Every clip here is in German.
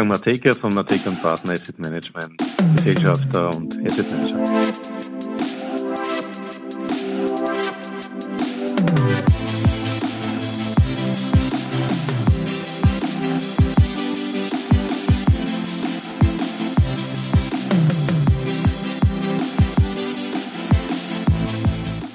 Wolfgang Mateka von Mateka Partner Asset Management, Gesellschafter und Asset Manager.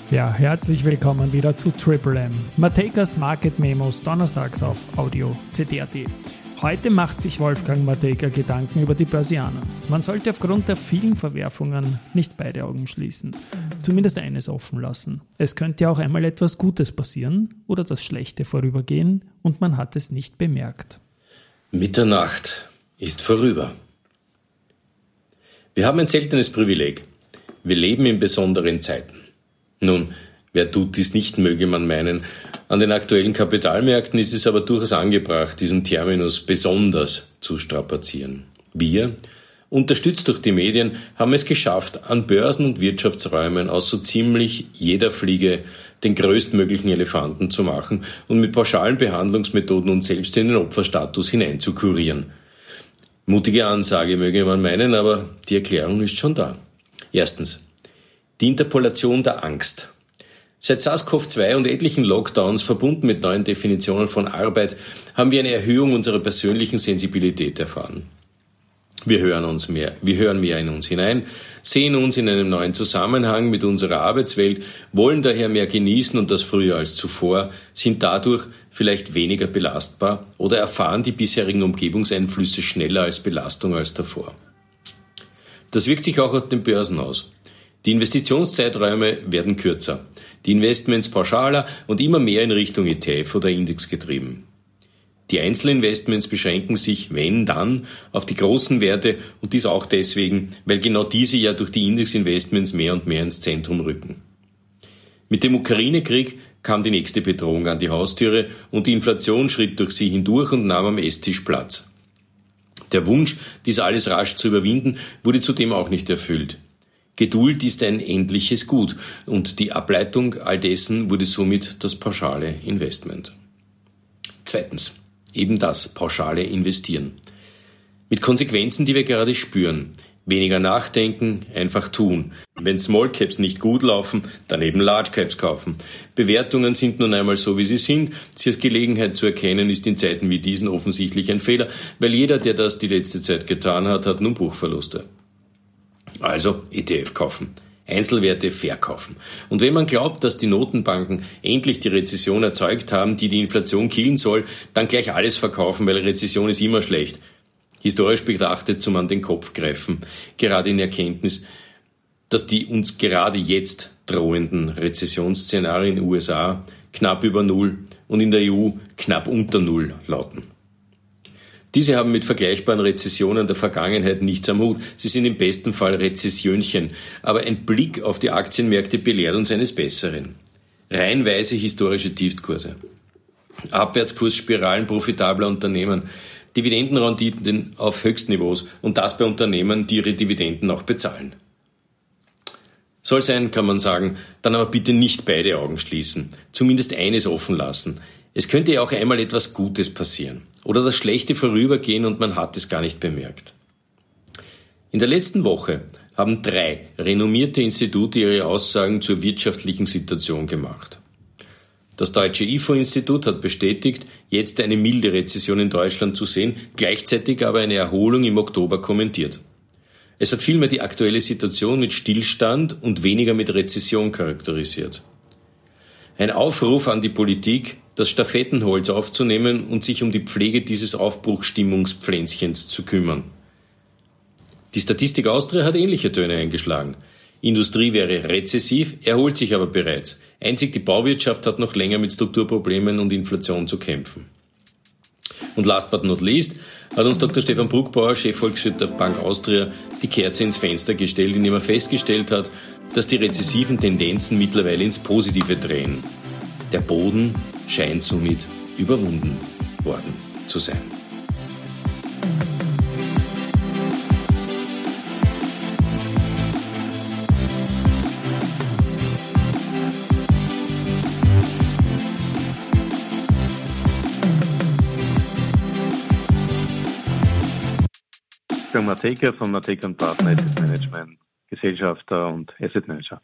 Ja, herzlich willkommen wieder zu Triple M. Matekas Market Memos donnerstags auf Audio CD.at. Heute macht sich Wolfgang Mateka Gedanken über die Börsianer. Man sollte aufgrund der vielen Verwerfungen nicht beide Augen schließen. Zumindest eines offen lassen. Es könnte auch einmal etwas Gutes passieren oder das Schlechte vorübergehen und man hat es nicht bemerkt. Mitternacht ist vorüber. Wir haben ein seltenes Privileg. Wir leben in besonderen Zeiten. Nun, wer tut dies nicht, möge man meinen. An den aktuellen Kapitalmärkten ist es aber durchaus angebracht, diesen Terminus besonders zu strapazieren. Wir, unterstützt durch die Medien, haben es geschafft, an Börsen und Wirtschaftsräumen aus so ziemlich jeder Fliege den größtmöglichen Elefanten zu machen und mit pauschalen Behandlungsmethoden uns selbst in den Opferstatus hineinzukurieren. Mutige Ansage möge man meinen, aber die Erklärung ist schon da. Erstens. Die Interpolation der Angst. Seit SARS-CoV-2 und etlichen Lockdowns verbunden mit neuen Definitionen von Arbeit haben wir eine Erhöhung unserer persönlichen Sensibilität erfahren. Wir hören uns mehr, wir hören mehr in uns hinein, sehen uns in einem neuen Zusammenhang mit unserer Arbeitswelt, wollen daher mehr genießen und das früher als zuvor, sind dadurch vielleicht weniger belastbar oder erfahren die bisherigen Umgebungseinflüsse schneller als Belastung als davor. Das wirkt sich auch auf den Börsen aus. Die Investitionszeiträume werden kürzer, die Investments pauschaler und immer mehr in Richtung ETF oder Index getrieben. Die Einzelinvestments beschränken sich, wenn dann, auf die großen Werte und dies auch deswegen, weil genau diese ja durch die Indexinvestments mehr und mehr ins Zentrum rücken. Mit dem Ukraine-Krieg kam die nächste Bedrohung an die Haustüre und die Inflation schritt durch sie hindurch und nahm am Esstisch Platz. Der Wunsch, dies alles rasch zu überwinden, wurde zudem auch nicht erfüllt. Geduld ist ein endliches Gut und die Ableitung all dessen wurde somit das pauschale Investment. Zweitens, eben das pauschale Investieren. Mit Konsequenzen, die wir gerade spüren. Weniger nachdenken, einfach tun. Wenn Small Caps nicht gut laufen, dann eben Large Caps kaufen. Bewertungen sind nun einmal so, wie sie sind. Sie als Gelegenheit zu erkennen, ist in Zeiten wie diesen offensichtlich ein Fehler, weil jeder, der das die letzte Zeit getan hat, hat nun Buchverluste. Also ETF kaufen. Einzelwerte verkaufen. Und wenn man glaubt, dass die Notenbanken endlich die Rezession erzeugt haben, die die Inflation killen soll, dann gleich alles verkaufen, weil Rezession ist immer schlecht. Historisch betrachtet zum an den Kopf greifen. Gerade in Erkenntnis, dass die uns gerade jetzt drohenden Rezessionsszenarien in den USA knapp über Null und in der EU knapp unter Null lauten. Diese haben mit vergleichbaren Rezessionen der Vergangenheit nichts am Hut. Sie sind im besten Fall Rezessionchen. Aber ein Blick auf die Aktienmärkte belehrt uns eines Besseren. Reihenweise historische Tiefstkurse. Abwärtskursspiralen profitabler Unternehmen. Dividendenrenditen auf Höchstniveaus und das bei Unternehmen, die ihre Dividenden auch bezahlen. Soll sein, kann man sagen, dann aber bitte nicht beide Augen schließen. Zumindest eines offen lassen. Es könnte ja auch einmal etwas Gutes passieren oder das Schlechte vorübergehen und man hat es gar nicht bemerkt. In der letzten Woche haben drei renommierte Institute ihre Aussagen zur wirtschaftlichen Situation gemacht. Das Deutsche IFO-Institut hat bestätigt, jetzt eine milde Rezession in Deutschland zu sehen, gleichzeitig aber eine Erholung im Oktober kommentiert. Es hat vielmehr die aktuelle Situation mit Stillstand und weniger mit Rezession charakterisiert. Ein Aufruf an die Politik, das Stafettenholz aufzunehmen und sich um die Pflege dieses Aufbruchstimmungspflänzchens zu kümmern. Die Statistik Austria hat ähnliche Töne eingeschlagen. Industrie wäre rezessiv, erholt sich aber bereits. Einzig die Bauwirtschaft hat noch länger mit Strukturproblemen und Inflation zu kämpfen. Und last but not least hat uns Dr. Stefan Bruckbauer, Chefvolkswirt der Bank Austria, die Kerze ins Fenster gestellt, indem er festgestellt hat, dass die rezessiven Tendenzen mittlerweile ins Positive drehen. Der Boden scheint somit überwunden worden zu sein. Wolfgang Mateka von Mateka Partner Asset Management, Gesellschafter und Asset Manager.